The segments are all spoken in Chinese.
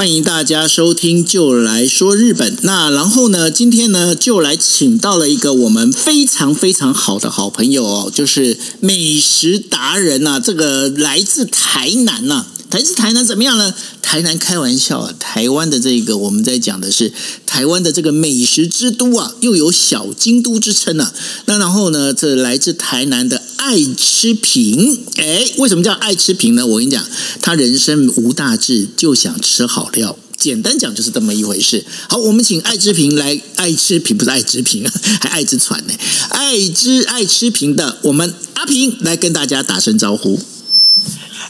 欢迎大家收听，就来说日本。那然后呢，今天呢，就来请到了一个我们非常非常好的好朋友哦，就是美食达人呐，这个来自台南呐。台是台南怎么样呢？台南开玩笑啊，台湾的这个我们在讲的是台湾的这个美食之都啊，又有小京都之称呢。那然后呢，这来自台南的爱吃平，哎，为什么叫爱吃平呢？我跟你讲，他人生无大志，就想吃好料。简单讲就是这么一回事。好，我们请爱之平来，爱吃平不是爱之平，还爱之喘呢。爱之爱吃平的我们阿平来跟大家打声招呼。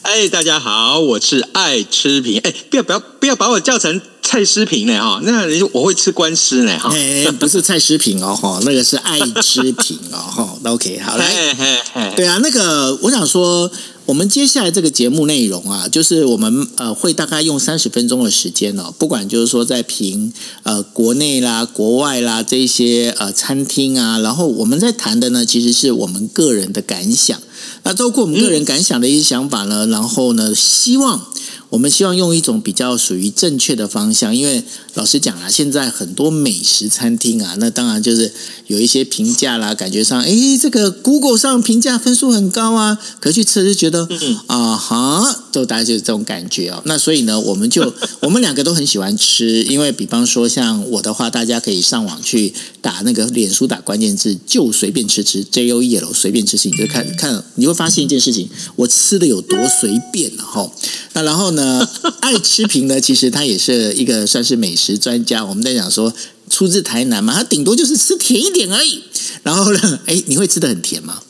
哎，大家好，我是爱吃平。哎，不要不要不要把我叫成蔡诗平呢哈，那我会吃官司呢哈。哎，不是蔡诗平哦哈，那个是爱吃平哦哈。OK，好来，对啊，那个我想说。我们接下来这个节目内容啊，就是我们呃会大概用三十分钟的时间哦，不管就是说在评呃国内啦、国外啦这些呃餐厅啊，然后我们在谈的呢，其实是我们个人的感想。那包括我们个人感想的一些想法呢，然后呢，希望。我们希望用一种比较属于正确的方向，因为老实讲啊，现在很多美食餐厅啊，那当然就是有一些评价啦，感觉上，哎，这个 Google 上评价分数很高啊，可去吃就觉得，啊哈，就大家就是这种感觉哦。那所以呢，我们就 我们两个都很喜欢吃，因为比方说像我的话，大家可以上网去打那个脸书打关键字，就随便吃吃 J O E L 随便吃吃，你就看看，你会发现一件事情，我吃的有多随便了哈。那然后呢？呃，爱吃评呢，其实它也是一个算是美食专家。我们在讲说，出自台南嘛，他顶多就是吃甜一点而已。然后呢，哎，你会吃的很甜吗？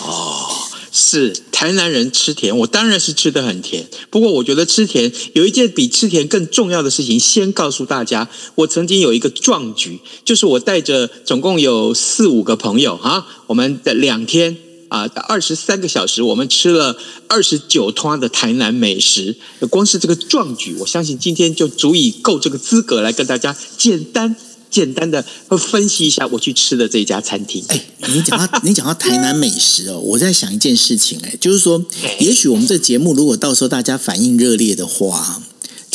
哦，是台南人吃甜，我当然是吃的很甜。不过我觉得吃甜有一件比吃甜更重要的事情，先告诉大家，我曾经有一个壮举，就是我带着总共有四五个朋友啊，我们的两天。啊，二十三个小时，我们吃了二十九趟的台南美食，光是这个壮举，我相信今天就足以够这个资格来跟大家简单简单的分析一下我去吃的这家餐厅。哎，你讲到 你讲到台南美食哦，我在想一件事情，哎，就是说，也许我们这节目如果到时候大家反应热烈的话。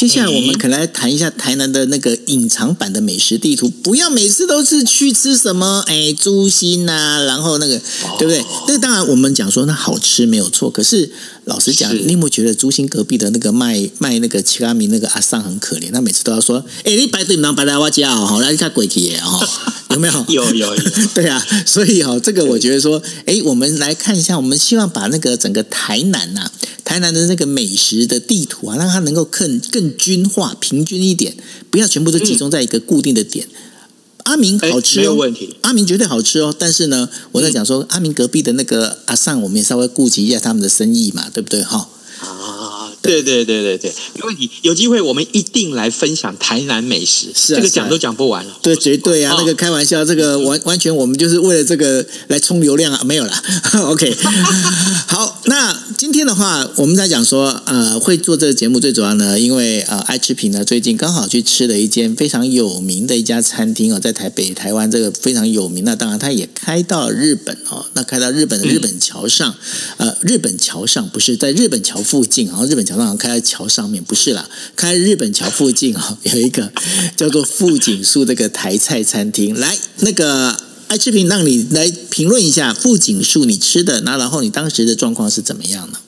接下来我们可能来谈一下台南的那个隐藏版的美食地图，不要每次都是去吃什么哎猪心呐，然后那个对不对？那当然我们讲说那好吃没有错，可是老实讲，你有没有觉得猪心隔壁的那个卖卖那个七拉米那个阿桑很可怜？他每次都要说哎你排队不能排来我家哦，来看鬼体哦，有没有？有 有有，对啊，所以哦，这个我觉得说，哎，我们来看一下，我们希望把那个整个台南呐。台南的那个美食的地图啊，让它能够更更均化、平均一点，不要全部都集中在一个固定的点。阿明好吃，没有问题。阿明绝对好吃哦，但是呢，我在讲说，阿明隔壁的那个阿尚，我们也稍微顾及一下他们的生意嘛，对不对？哈。对对对对对，没问题。有机会我们一定来分享台南美食，是啊这个讲都讲不完了。对，绝对啊，那个开玩笑，这个完完全我们就是为了这个来冲流量啊，没有啦。OK，好，那今天的话，我们在讲说，呃，会做这个节目最主要呢，因为呃，爱吃品呢最近刚好去吃了一间非常有名的一家餐厅哦，在台北、台湾这个非常有名。那当然，它也开到日本哦，那开到日本的日本桥上，呃，日本桥上不是在日本桥附近，然后日本桥。桥上开在桥上面不是啦，开日本桥附近啊，有一个叫做富锦树这个台菜餐厅。来，那个爱吃品，让你来评论一下富锦树你吃的，那然后你当时的状况是怎么样呢？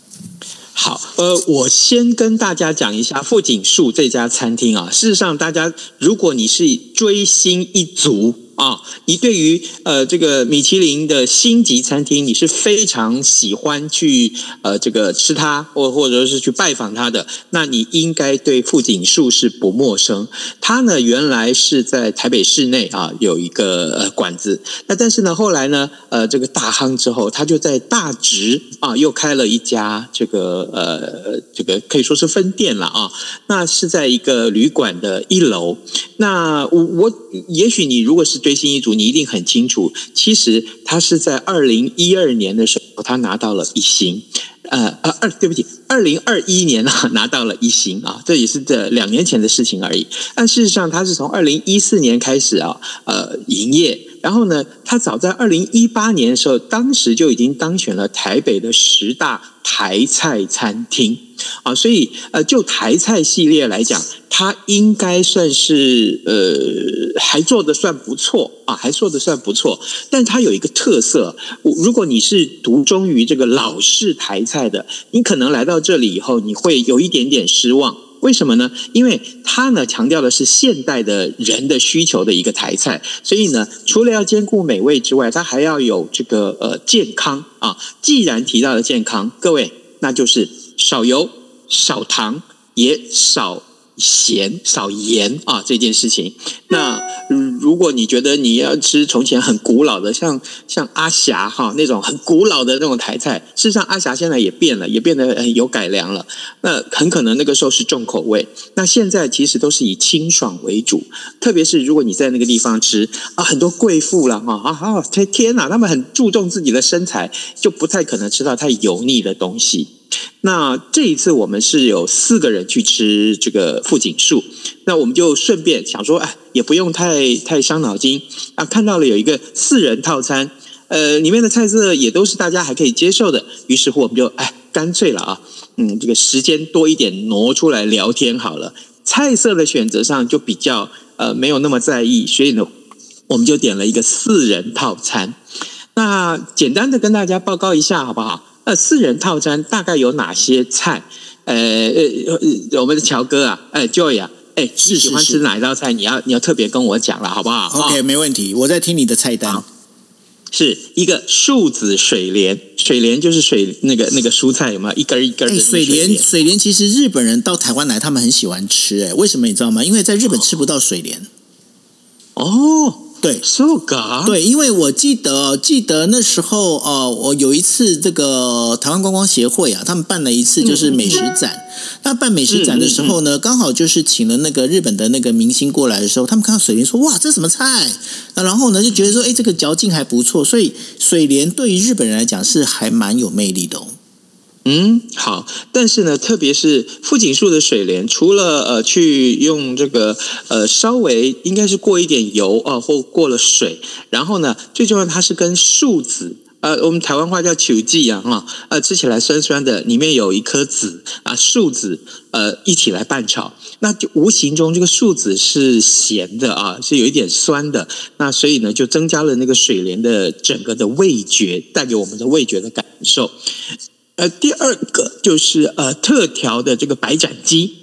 好，呃，我先跟大家讲一下富锦树这家餐厅啊。事实上，大家如果你是追星一族。啊，你对于呃这个米其林的星级餐厅，你是非常喜欢去呃这个吃它，或或者是去拜访它的，那你应该对富锦树是不陌生。它呢原来是在台北市内啊有一个呃馆子，那但是呢后来呢呃这个大亨之后，他就在大直啊又开了一家这个呃这个可以说是分店了啊，那是在一个旅馆的一楼。那我我也许你如果是追星一族，你一定很清楚。其实他是在二零一二年的时候，他拿到了一星。呃呃二，对不起，二零二一年啊 拿到了一星啊，这也是这两年前的事情而已。但事实上，他是从二零一四年开始啊，呃，营业。然后呢，他早在二零一八年的时候，当时就已经当选了台北的十大台菜餐厅啊，所以呃，就台菜系列来讲，它应该算是呃还做的算不错啊，还做的算不错。但它有一个特色，如果你是独钟于这个老式台菜的，你可能来到这里以后，你会有一点点失望。为什么呢？因为它呢强调的是现代的人的需求的一个台菜，所以呢，除了要兼顾美味之外，它还要有这个呃健康啊。既然提到了健康，各位，那就是少油、少糖，也少。咸少盐啊，这件事情。那如果你觉得你要吃从前很古老的，像像阿霞哈那种很古老的那种台菜，事实上阿霞现在也变了，也变得有改良了。那很可能那个时候是重口味，那现在其实都是以清爽为主。特别是如果你在那个地方吃啊，很多贵妇了哈啊啊！天天哪，他们很注重自己的身材，就不太可能吃到太油腻的东西。那这一次我们是有四个人去吃这个富锦树，那我们就顺便想说，哎，也不用太太伤脑筋啊。看到了有一个四人套餐，呃，里面的菜色也都是大家还可以接受的，于是乎我们就哎，干脆了啊，嗯，这个时间多一点挪出来聊天好了。菜色的选择上就比较呃没有那么在意，所以呢，我们就点了一个四人套餐。那简单的跟大家报告一下好不好？呃，四人套餐大概有哪些菜？呃呃，我们的乔哥啊，哎，Joy 啊，哎，你喜欢吃哪一道菜？你要你要特别跟我讲了，好不好？OK，没问题，我在听你的菜单。是一个树子水莲，水莲就是水那个那个蔬菜，有没有一根一根的水莲？水莲其实日本人到台湾来，他们很喜欢吃，哎，为什么你知道吗？因为在日本吃不到水莲。哦。对，so ga。对，因为我记得，记得那时候，呃，我有一次这个台湾观光协会啊，他们办了一次就是美食展。那办美食展的时候呢，刚好就是请了那个日本的那个明星过来的时候，他们看到水莲说：“哇，这什么菜？”那然后呢，就觉得说：“哎，这个嚼劲还不错。”所以水莲对于日本人来讲是还蛮有魅力的哦。嗯，好，但是呢，特别是富锦树的水莲，除了呃去用这个呃稍微应该是过一点油啊，或过了水，然后呢，最重要它是跟树籽呃，我们台湾话叫球荠啊，哈，呃，吃起来酸酸的，里面有一颗籽啊，树籽呃一起来拌炒，那就无形中这个树籽是咸的啊，是有一点酸的，那所以呢，就增加了那个水莲的整个的味觉，带给我们的味觉的感受。呃，第二个就是呃特调的这个白斩鸡，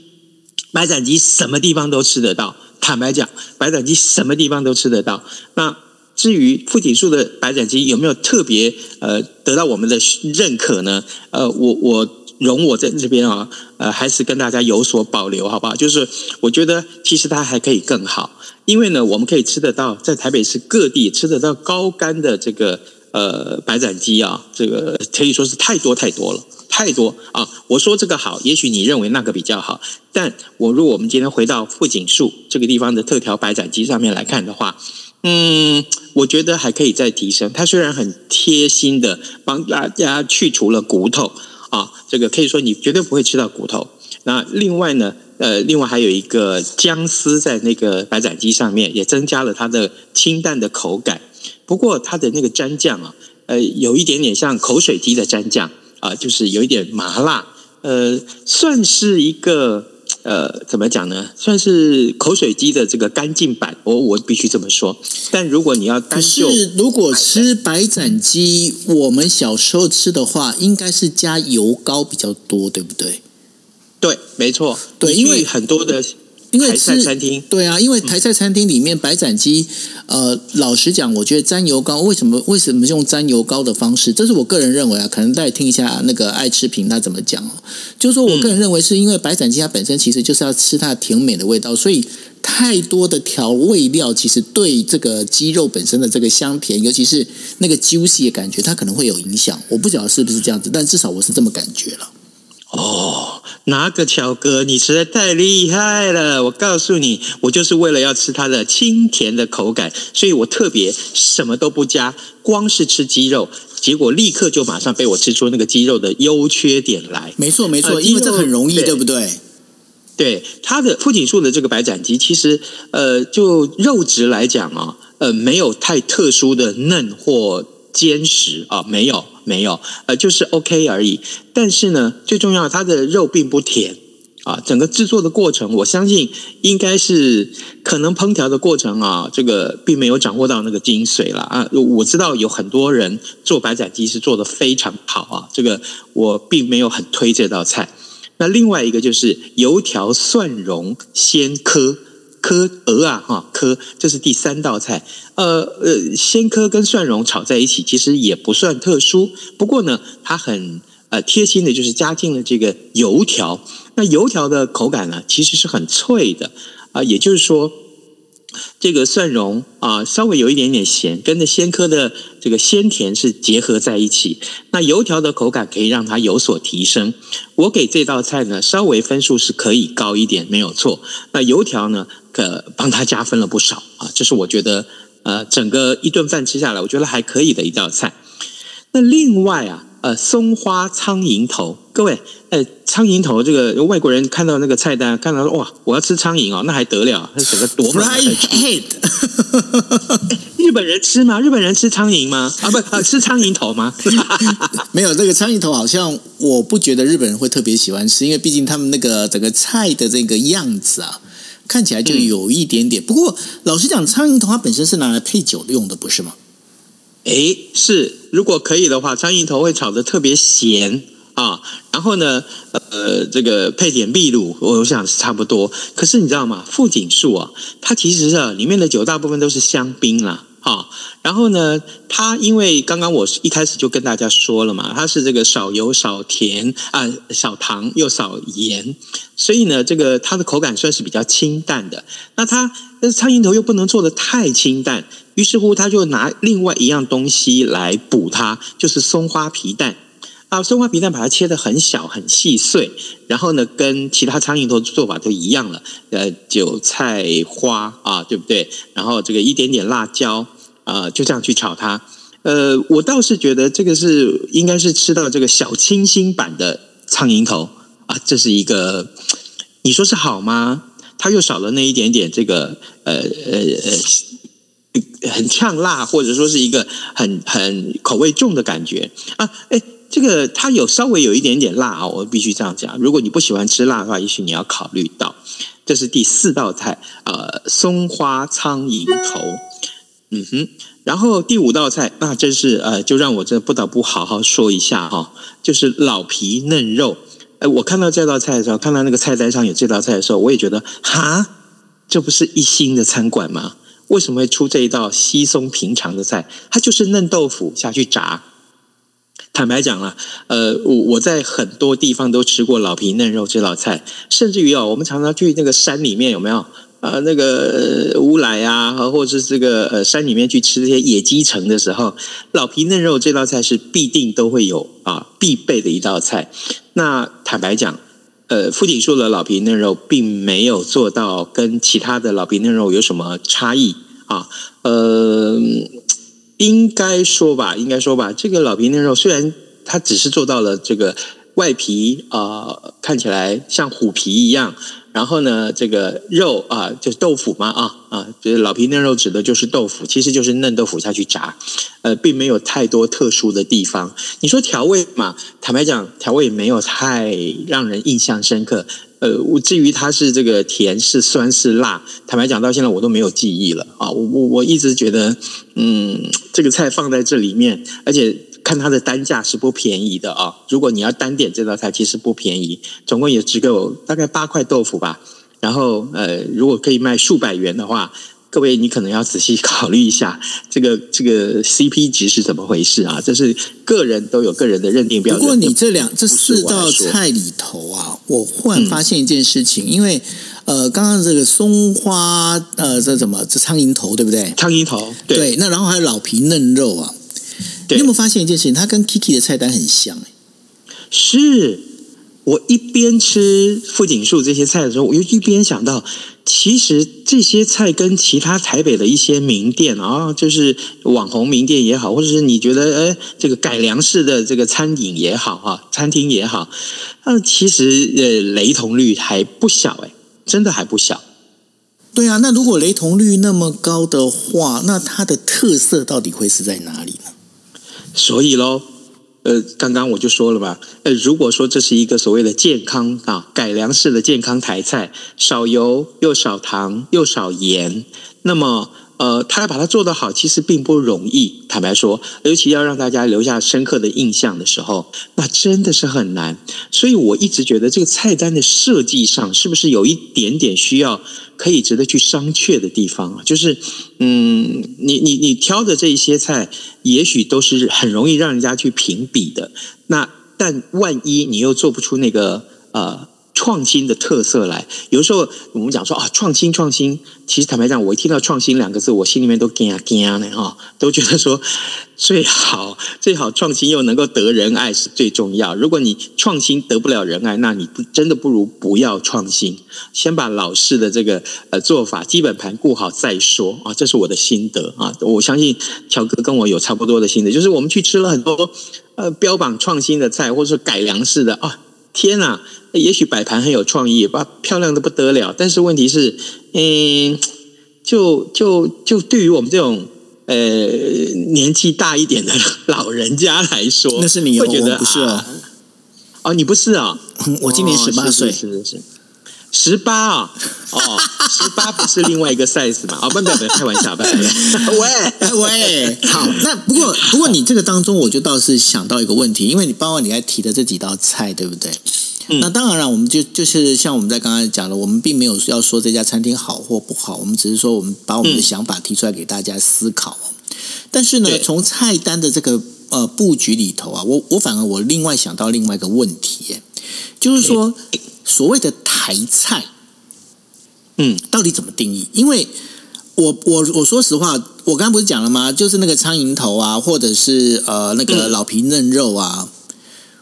白斩鸡什么地方都吃得到。坦白讲，白斩鸡什么地方都吃得到。那至于富锦树的白斩鸡有没有特别呃得到我们的认可呢？呃，我我容我在这边啊，呃，还是跟大家有所保留，好不好？就是我觉得其实它还可以更好，因为呢，我们可以吃得到在台北市各地吃得到高干的这个。呃，白斩鸡啊，这个可以说是太多太多了，太多啊！我说这个好，也许你认为那个比较好，但我如果我们今天回到富锦树这个地方的特调白斩鸡上面来看的话，嗯，我觉得还可以再提升。它虽然很贴心的帮大家去除了骨头啊，这个可以说你绝对不会吃到骨头。那另外呢，呃，另外还有一个姜丝在那个白斩鸡上面，也增加了它的清淡的口感。不过它的那个蘸酱啊，呃，有一点点像口水鸡的蘸酱啊，就是有一点麻辣，呃，算是一个呃，怎么讲呢？算是口水鸡的这个干净版，我我必须这么说。但如果你要单就，如果吃白斩鸡，我们小时候吃的话，应该是加油膏比较多，对不对？对，没错，对，因为很多的。因为菜餐厅对啊，因为台菜餐厅里面白斩鸡，呃，老实讲，我觉得沾油膏为什么为什么用沾油膏的方式？这是我个人认为啊，可能大家听一下那个爱吃评他怎么讲哦。就是说我个人认为，是因为白斩鸡它本身其实就是要吃它甜美的味道，所以太多的调味料其实对这个鸡肉本身的这个香甜，尤其是那个 juicy 的感觉，它可能会有影响。我不晓得是不是这样子，但至少我是这么感觉了。哦，哪个巧哥，你实在太厉害了！我告诉你，我就是为了要吃它的清甜的口感，所以我特别什么都不加，光是吃鸡肉，结果立刻就马上被我吃出那个鸡肉的优缺点来。没错，没错，因为这很容易，对不对？对它的富锦树的这个白斩鸡，其实呃，就肉质来讲啊，呃，没有太特殊的嫩或坚实啊，没有没有，呃，就是 OK 而已。但是呢，最重要，它的肉并不甜。啊，整个制作的过程，我相信应该是可能烹调的过程啊，这个并没有掌握到那个精髓了啊。我知道有很多人做白斩鸡是做的非常好啊，这个我并没有很推这道菜。那另外一个就是油条蒜蓉鲜科科鹅啊哈科，这是第三道菜。呃呃，鲜科跟蒜蓉炒在一起，其实也不算特殊，不过呢，它很。呃，贴心的就是加进了这个油条，那油条的口感呢，其实是很脆的啊，也就是说，这个蒜蓉啊，稍微有一点点咸，跟着鲜科的这个鲜甜是结合在一起，那油条的口感可以让它有所提升。我给这道菜呢，稍微分数是可以高一点，没有错。那油条呢，可帮他加分了不少啊，这是我觉得呃，整个一顿饭吃下来，我觉得还可以的一道菜。那另外啊。呃，松花苍蝇头，各位，哎，苍蝇头这个外国人看到那个菜单，看到说哇，我要吃苍蝇哦，那还得了？那整个多 Fried head，日本人吃吗？日本人吃苍蝇吗？啊，不，吃苍蝇头吗？没有，这个苍蝇头好像我不觉得日本人会特别喜欢吃，因为毕竟他们那个整个菜的这个样子啊，看起来就有一点点。不过老实讲，苍蝇头它本身是拿来配酒用的，不是吗？哎，是，如果可以的话，苍蝇头会炒的特别咸啊，然后呢，呃，这个配点秘鲁，我想是差不多。可是你知道吗？富锦树啊，它其实啊，里面的酒大部分都是香槟啦。啊，然后呢，它因为刚刚我一开始就跟大家说了嘛，它是这个少油少甜啊，少糖又少盐，所以呢，这个它的口感算是比较清淡的。那它但是苍蝇头又不能做的太清淡，于是乎他就拿另外一样东西来补它，就是松花皮蛋啊，松花皮蛋把它切的很小很细碎，然后呢，跟其他苍蝇头做法都一样了，呃，韭菜花啊，对不对？然后这个一点点辣椒啊，就这样去炒它。呃，我倒是觉得这个是应该是吃到这个小清新版的苍蝇头啊，这是一个，你说是好吗？它又少了那一点点这个呃呃呃很呛辣，或者说是一个很很口味重的感觉啊！哎，这个它有稍微有一点点辣啊，我必须这样讲。如果你不喜欢吃辣的话，也许你要考虑到。这是第四道菜，呃，松花苍蝇头，嗯哼。然后第五道菜，那真是呃，就让我这不得不好好说一下哈，就是老皮嫩肉。哎，我看到这道菜的时候，看到那个菜单上有这道菜的时候，我也觉得，哈，这不是一星的餐馆吗？为什么会出这一道稀松平常的菜？它就是嫩豆腐下去炸。坦白讲了，呃，我我在很多地方都吃过老皮嫩肉这道菜，甚至于哦，我们常常去那个山里面有没有？啊，那个乌来啊，或者是这个呃山里面去吃这些野鸡城的时候，老皮嫩肉这道菜是必定都会有啊必备的一道菜。那坦白讲，呃，富锦树的老皮嫩肉并没有做到跟其他的老皮嫩肉有什么差异啊。呃，应该说吧，应该说吧，这个老皮嫩肉虽然它只是做到了这个外皮啊，看起来像虎皮一样。然后呢，这个肉啊，就是豆腐嘛，啊啊，就是老皮嫩肉指的就是豆腐，其实就是嫩豆腐下去炸，呃，并没有太多特殊的地方。你说调味嘛，坦白讲，调味没有太让人印象深刻。呃，至于它是这个甜是酸是辣，坦白讲，到现在我都没有记忆了啊。我我我一直觉得，嗯，这个菜放在这里面，而且。看它的单价是不便宜的啊！如果你要单点这道菜，其实不便宜，总共也只有大概八块豆腐吧。然后呃，如果可以卖数百元的话，各位你可能要仔细考虑一下，这个这个 CP 值是怎么回事啊？这是个人都有个人的认定标准。不过你这两这四道菜里头啊，我忽然发现一件事情，因为呃，刚刚这个松花呃，这怎么这苍蝇头对不对？苍蝇头对，那然后还有老皮嫩肉啊。你有没有发现一件事情？它跟 Kiki 的菜单很像哎。是我一边吃富锦树这些菜的时候，我又一边想到其实这些菜跟其他台北的一些名店啊，就是网红名店也好，或者是你觉得哎，这个改良式的这个餐饮也好哈，餐厅也好，那其实呃雷同率还不小哎，真的还不小。对啊，那如果雷同率那么高的话，那它的特色到底会是在哪里呢？所以喽。呃，刚刚我就说了嘛，呃，如果说这是一个所谓的健康啊改良式的健康台菜，少油又少糖又少盐，那么。呃，他要把它做得好，其实并不容易。坦白说，尤其要让大家留下深刻的印象的时候，那真的是很难。所以我一直觉得这个菜单的设计上，是不是有一点点需要可以值得去商榷的地方啊？就是，嗯，你你你挑的这一些菜，也许都是很容易让人家去评比的。那但万一你又做不出那个呃。创新的特色来，有时候我们讲说啊，创新创新，其实坦白讲，我一听到创新两个字，我心里面都惊啊惊的哈，都觉得说最好最好创新又能够得人爱是最重要。如果你创新得不了人爱，那你不真的不如不要创新，先把老式的这个呃做法基本盘顾好再说啊，这是我的心得啊。我相信乔哥跟我有差不多的心得，就是我们去吃了很多呃标榜创新的菜，或者说改良式的啊，天呐！也许摆盘很有创意，把漂亮的不得了，但是问题是，嗯，就就就对于我们这种呃年纪大一点的老人家来说，那是你会觉得不是哦？哦，你不是啊？我今年十八岁，是是是，十八啊？哦，十八不是另外一个 size 嘛？哦，不不不，开玩笑，不 喂喂，好，那不过不过你这个当中，我就倒是想到一个问题，因为你包括你还提的这几道菜，对不对？那当然了，我们就就是像我们在刚刚讲了，我们并没有要说这家餐厅好或不好，我们只是说我们把我们的想法提出来给大家思考。但是呢，从菜单的这个呃布局里头啊，我我反而我另外想到另外一个问题，就是说所谓的台菜，嗯，到底怎么定义？因为我我我说实话，我刚刚不是讲了吗？就是那个苍蝇头啊，或者是呃那个老皮嫩肉啊。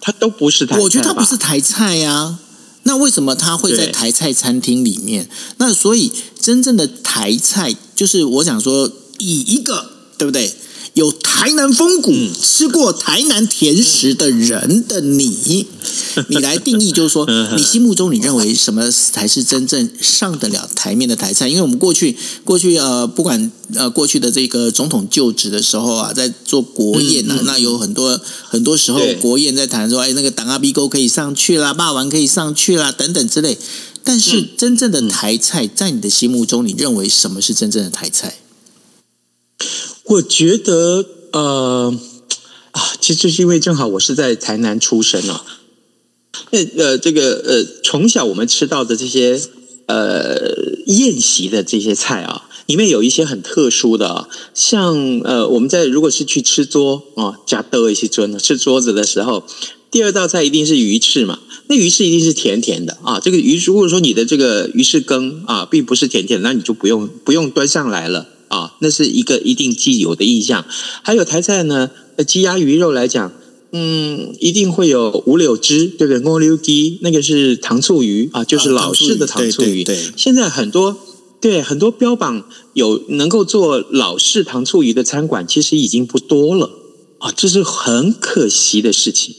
它都不是台，我觉得它不是台菜呀。那为什么它会在台菜餐厅里面？那所以真正的台菜，就是我想说，以一个对不对？有台南风骨、吃过台南甜食的人的你，你来定义，就是说，你心目中你认为什么才是真正上得了台面的台菜？因为我们过去过去呃，不管呃过去的这个总统就职的时候啊，在做国宴啊，那有很多很多时候国宴在谈说，哎，那个党阿 B 沟可以上去啦，霸王可以上去啦，等等之类。但是真正的台菜，在你的心目中，你认为什么是真正的台菜？我觉得，呃，啊，其实是因为正好我是在台南出生啊，那呃，这个呃，从小我们吃到的这些呃宴席的这些菜啊，里面有一些很特殊的，像呃，我们在如果是去吃桌啊，加多一些桌呢，吃桌子的时候，第二道菜一定是鱼翅嘛，那鱼翅一定是甜甜的啊，这个鱼如果说你的这个鱼翅羹啊，并不是甜甜的，那你就不用不用端上来了。啊，那是一个一定既有的印象。还有台菜呢，鸡鸭鱼肉来讲，嗯，一定会有五柳汁，对不对？五柳鸡那个是糖醋鱼啊，就是老式的糖醋鱼。对，现在很多对很多标榜有能够做老式糖醋鱼的餐馆，其实已经不多了啊，这是很可惜的事情。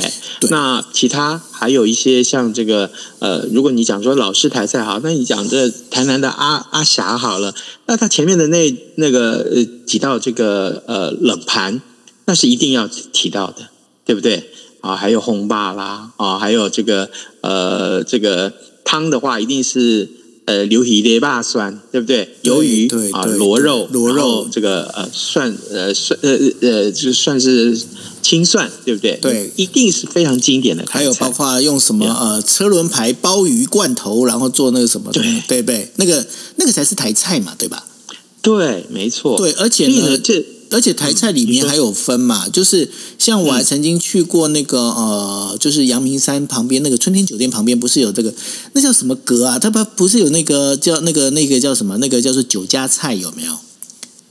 哎，那其他还有一些像这个呃，如果你讲说老式台菜好，那你讲这台南的阿阿霞好了，那他前面的那那个呃几道这个呃冷盘，那是一定要提到的，对不对？啊，还有红霸啦，啊，还有这个呃这个汤的话，一定是呃牛皮列霸酸，对不对？鱿鱼啊，螺肉，螺肉这个呃蒜呃蒜呃呃就算是。青蒜对不对？对，一定是非常经典的。还有包括用什么呃车轮牌鲍鱼罐头，然后做那个什么，对对对，那个那个才是台菜嘛，对吧？对，没错。对，而且呢，这而且台菜里面还有分嘛，就是像我还曾经去过那个呃，就是阳明山旁边那个春天酒店旁边，不是有这个那叫什么阁啊？它不不是有那个叫那个那个叫什么？那个叫做酒家菜有没有？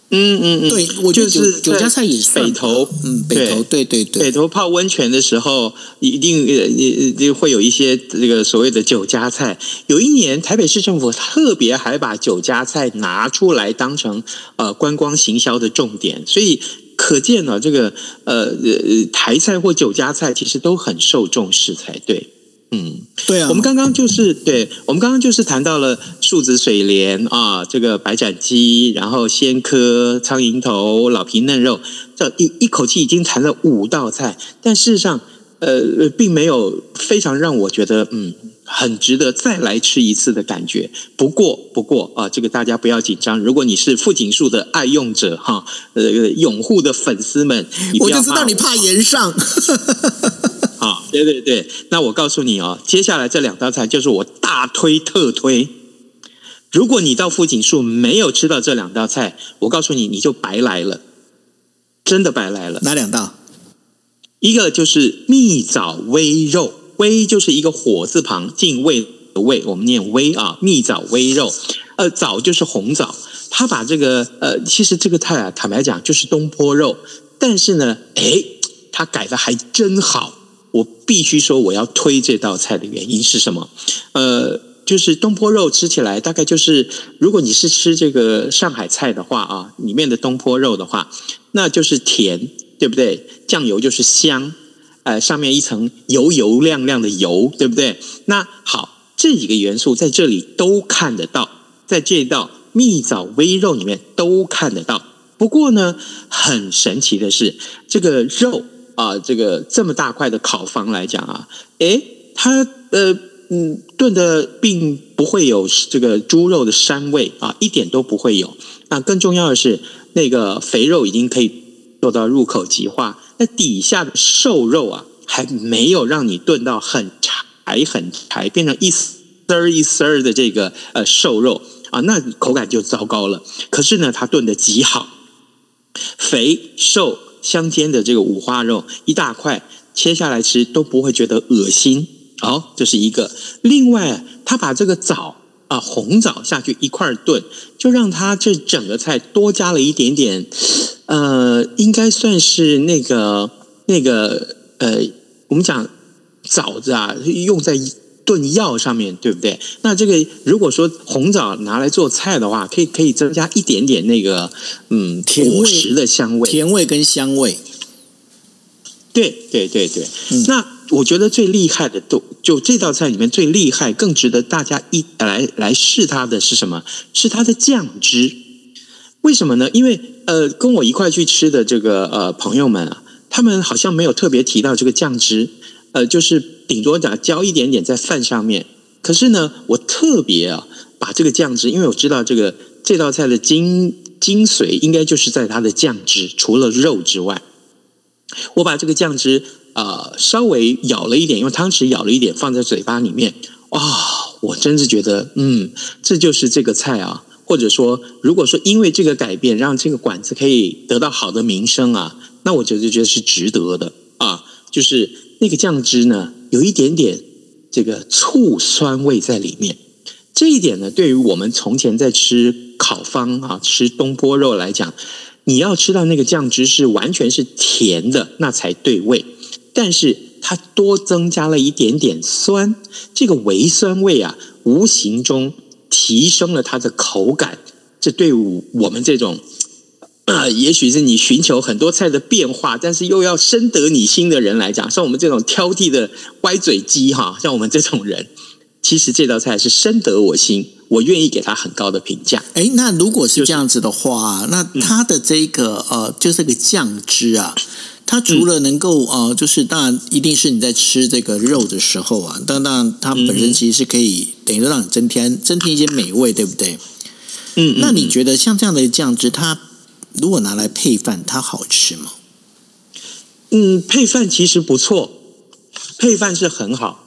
嗯嗯嗯，对，我就是酒家菜也是北投，嗯，北投，对对对，北投泡温泉的时候，一定呃呃会有一些这个所谓的酒家菜。有一年，台北市政府特别还把酒家菜拿出来当成呃观光行销的重点，所以可见呢，这个呃呃台菜或酒家菜其实都很受重视才对。嗯，对啊，我们刚刚就是对，我们刚刚就是谈到了树子水莲啊，这个白斩鸡，然后鲜科、苍蝇头、老皮嫩肉，这一一口气已经谈了五道菜，但事实上，呃，并没有非常让我觉得嗯很值得再来吃一次的感觉。不过，不过啊，这个大家不要紧张，如果你是富锦树的爱用者哈，呃，拥护的粉丝们，我就知道你怕盐上。好，对对对，那我告诉你哦，接下来这两道菜就是我大推特推。如果你到富锦树没有吃到这两道菜，我告诉你，你就白来了，真的白来了。哪两道？一个就是蜜枣煨肉，煨就是一个火字旁，进味的味，我们念煨啊。蜜枣煨肉，呃，枣就是红枣。他把这个呃，其实这个菜啊，坦白讲就是东坡肉，但是呢，哎，他改的还真好。我必须说，我要推这道菜的原因是什么？呃，就是东坡肉吃起来大概就是，如果你是吃这个上海菜的话啊，里面的东坡肉的话，那就是甜，对不对？酱油就是香，呃，上面一层油油亮亮的油，对不对？那好，这几个元素在这里都看得到，在这道蜜枣煨肉里面都看得到。不过呢，很神奇的是，这个肉。啊，这个这么大块的烤方来讲啊，诶，它呃嗯炖的并不会有这个猪肉的膻味啊，一点都不会有。那更重要的是，那个肥肉已经可以做到入口即化，那底下的瘦肉啊，还没有让你炖到很柴很柴，变成一丝儿一丝儿的这个呃瘦肉啊，那口感就糟糕了。可是呢，它炖的极好，肥瘦。香煎的这个五花肉一大块切下来吃都不会觉得恶心，好，这是一个。另外，他把这个枣啊红枣下去一块炖，就让它这整个菜多加了一点点，呃，应该算是那个那个呃，我们讲枣子啊用在。炖药上面对不对？那这个如果说红枣拿来做菜的话，可以可以增加一点点那个嗯果实的香味，甜味跟香味。对对对对，那我觉得最厉害的都就这道菜里面最厉害，更值得大家一来来试它的是什么？是它的酱汁。为什么呢？因为呃，跟我一块去吃的这个呃朋友们啊，他们好像没有特别提到这个酱汁。呃，就是顶多讲浇一点点在饭上面。可是呢，我特别啊，把这个酱汁，因为我知道这个这道菜的精精髓应该就是在它的酱汁，除了肉之外，我把这个酱汁啊稍微舀了一点，用汤匙舀了一点放在嘴巴里面。哇，我真是觉得，嗯，这就是这个菜啊。或者说，如果说因为这个改变让这个馆子可以得到好的名声啊，那我觉得觉得是值得的啊，就是。那个酱汁呢，有一点点这个醋酸味在里面。这一点呢，对于我们从前在吃烤方啊、吃东坡肉来讲，你要吃到那个酱汁是完全是甜的，那才对味。但是它多增加了一点点酸，这个微酸味啊，无形中提升了它的口感。这对我们这种。啊，也许是你寻求很多菜的变化，但是又要深得你心的人来讲，像我们这种挑剔的歪嘴鸡哈，像我们这种人，其实这道菜是深得我心，我愿意给他很高的评价。哎，那如果是这样子的话，那它的这个呃，就是个酱汁啊，它除了能够呃，就是当然一定是你在吃这个肉的时候啊，当然它本身其实是可以等于让你增添增添一些美味，对不对？嗯，那你觉得像这样的酱汁，它如果拿来配饭，它好吃吗？嗯，配饭其实不错，配饭是很好。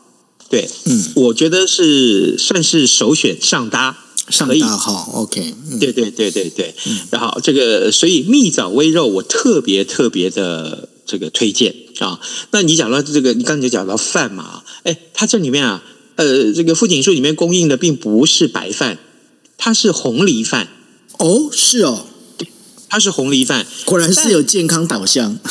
对，嗯，我觉得是算是首选上搭，上搭好，OK。对对对对对。然后这个，所以蜜枣煨肉我特别特别的这个推荐啊。那你讲到这个，你刚才讲到饭嘛？哎，它这里面啊，呃，这个富锦树里面供应的并不是白饭，它是红梨饭。哦，是哦。它是红梨饭，果然是有健康导向。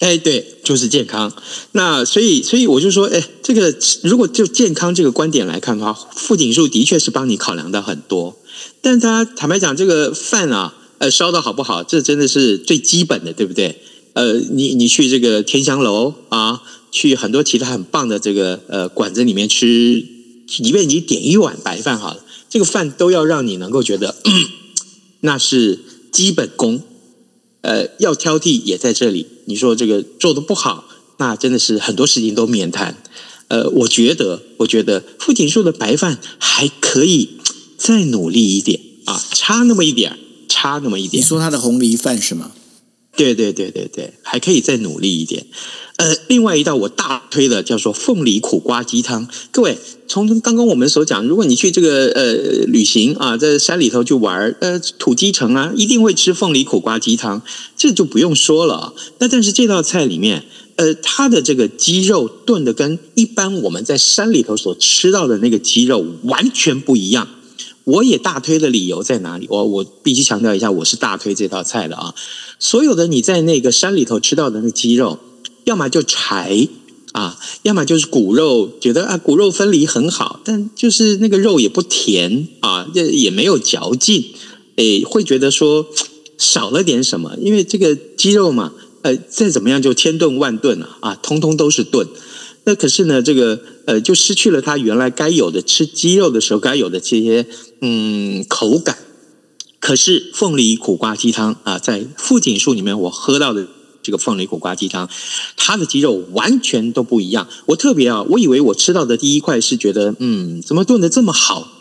哎，对，就是健康。那所以，所以我就说，哎，这个如果就健康这个观点来看的话，富锦树的确是帮你考量到很多。但他坦白讲，这个饭啊，呃，烧的好不好，这真的是最基本的，对不对？呃，你你去这个天香楼啊，去很多其他很棒的这个呃馆子里面吃，即便你点一碗白饭好了，这个饭都要让你能够觉得 那是基本功。呃，要挑剔也在这里。你说这个做的不好，那真的是很多事情都免谈。呃，我觉得，我觉得傅锦树的白饭还可以 再努力一点啊，差那么一点差那么一点。你说他的红梨饭是吗？对对对对对，还可以再努力一点。呃，另外一道我大推的叫做凤梨苦瓜鸡汤。各位，从刚刚我们所讲，如果你去这个呃旅行啊，在山里头去玩儿呃土鸡城啊，一定会吃凤梨苦瓜鸡汤，这就不用说了。那但是这道菜里面，呃，它的这个鸡肉炖的跟一般我们在山里头所吃到的那个鸡肉完全不一样。我也大推的理由在哪里？我我必须强调一下，我是大推这道菜的啊。所有的你在那个山里头吃到的那鸡肉。要么就柴啊，要么就是骨肉，觉得啊骨肉分离很好，但就是那个肉也不甜啊，也也没有嚼劲，诶，会觉得说少了点什么，因为这个鸡肉嘛，呃，再怎么样就千炖万炖啊，啊，通通都是炖。那可是呢，这个呃，就失去了它原来该有的吃鸡肉的时候该有的这些嗯口感。可是凤梨苦瓜鸡汤啊，在富锦树里面我喝到的。这个凤梨苦瓜鸡汤，它的鸡肉完全都不一样。我特别啊，我以为我吃到的第一块是觉得，嗯，怎么炖的这么好？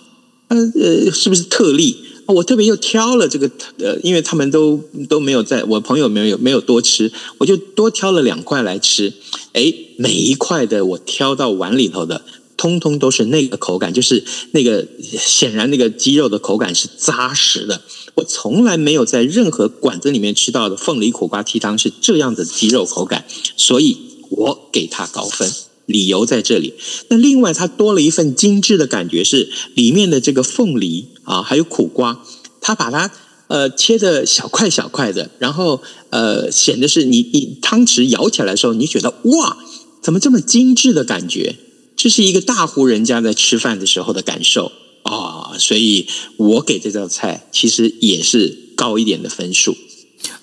呃呃，是不是特例？我特别又挑了这个，呃，因为他们都都没有在我朋友没有没有多吃，我就多挑了两块来吃。哎，每一块的我挑到碗里头的。通通都是那个口感，就是那个显然那个鸡肉的口感是扎实的。我从来没有在任何馆子里面吃到的凤梨苦瓜鸡汤是这样的鸡肉口感，所以我给它高分。理由在这里。那另外它多了一份精致的感觉，是里面的这个凤梨啊，还有苦瓜，它把它呃切的小块小块的，然后呃显得是你你汤匙舀起来的时候，你觉得哇，怎么这么精致的感觉？这是一个大户人家在吃饭的时候的感受啊，所以我给这道菜其实也是高一点的分数。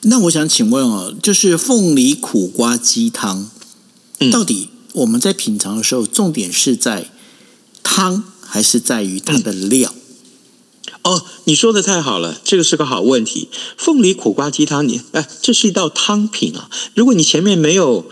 那我想请问哦，就是凤梨苦瓜鸡汤，到底我们在品尝的时候，重点是在汤还是在于它的料？哦，你说的太好了，这个是个好问题。凤梨苦瓜鸡汤，你哎，这是一道汤品啊。如果你前面没有。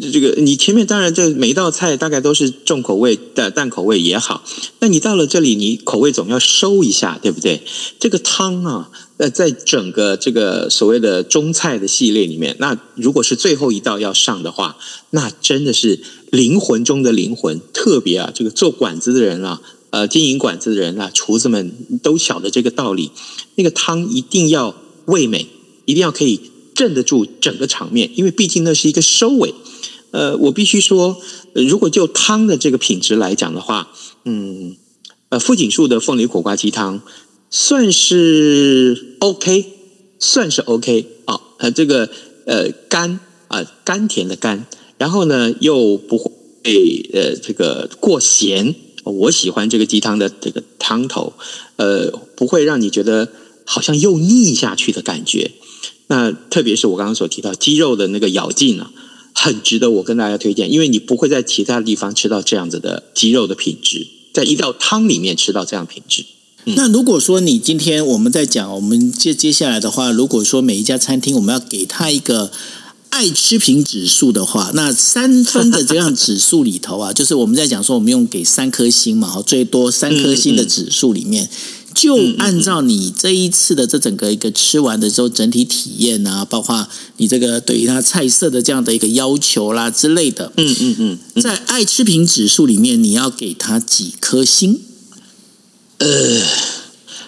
这个你前面当然这每一道菜大概都是重口味的淡口味也好，那你到了这里你口味总要收一下，对不对？这个汤啊，呃，在整个这个所谓的中菜的系列里面，那如果是最后一道要上的话，那真的是灵魂中的灵魂。特别啊，这个做馆子的人啊，呃，经营馆子的人啊，厨子们都晓得这个道理。那个汤一定要味美，一定要可以镇得住整个场面，因为毕竟那是一个收尾。呃，我必须说，如果就汤的这个品质来讲的话，嗯，呃，富锦树的凤梨苦瓜鸡汤算是 OK，算是 OK 啊，呃，这个呃甘啊甘甜的甘，然后呢又不会呃这个过咸，我喜欢这个鸡汤的这个汤头，呃，不会让你觉得好像又腻下去的感觉。那特别是我刚刚所提到鸡肉的那个咬劲啊。很值得我跟大家推荐，因为你不会在其他地方吃到这样子的鸡肉的品质，在一道汤里面吃到这样品质。那如果说你今天我们在讲，我们接接下来的话，如果说每一家餐厅我们要给他一个爱吃品指数的话，那三分的这样指数里头啊，就是我们在讲说我们用给三颗星嘛，最多三颗星的指数里面。就按照你这一次的这整个一个吃完的时候整体体验啊，包括你这个对于它菜色的这样的一个要求啦之类的，嗯嗯嗯，在爱吃品指数里面，你要给它几颗星？呃，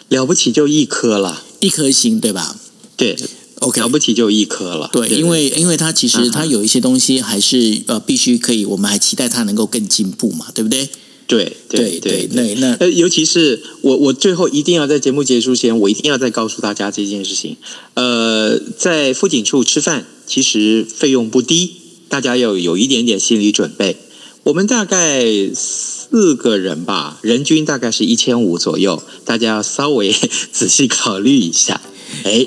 了不起就一颗了，一颗星对吧？对，OK，了不起就一颗了。对，因为因为它其实它有一些东西还是呃必须可以，我们还期待它能够更进步嘛，对不对？对对对那，那呃，尤其是我我最后一定要在节目结束前，我一定要再告诉大家这件事情。呃，在富锦处吃饭其实费用不低，大家要有一点点心理准备。我们大概四个人吧，人均大概是一千五左右，大家要稍微 仔细考虑一下。哎。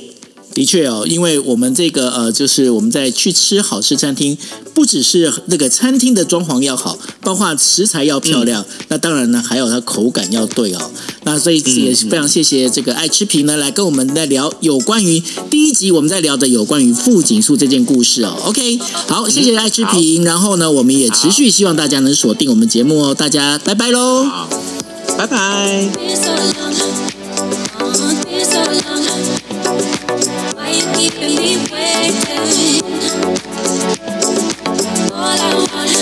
的确哦，因为我们这个呃，就是我们在去吃好吃餐厅，不只是那个餐厅的装潢要好，包括食材要漂亮，那当然呢，还有它口感要对哦。那所以也非常谢谢这个爱吃评呢，来跟我们在聊有关于第一集我们在聊的有关于富锦树这件故事哦。OK，好，谢谢爱吃评，然后呢，我们也持续希望大家能锁定我们节目哦，大家拜拜喽，拜拜。I did. All I wanted.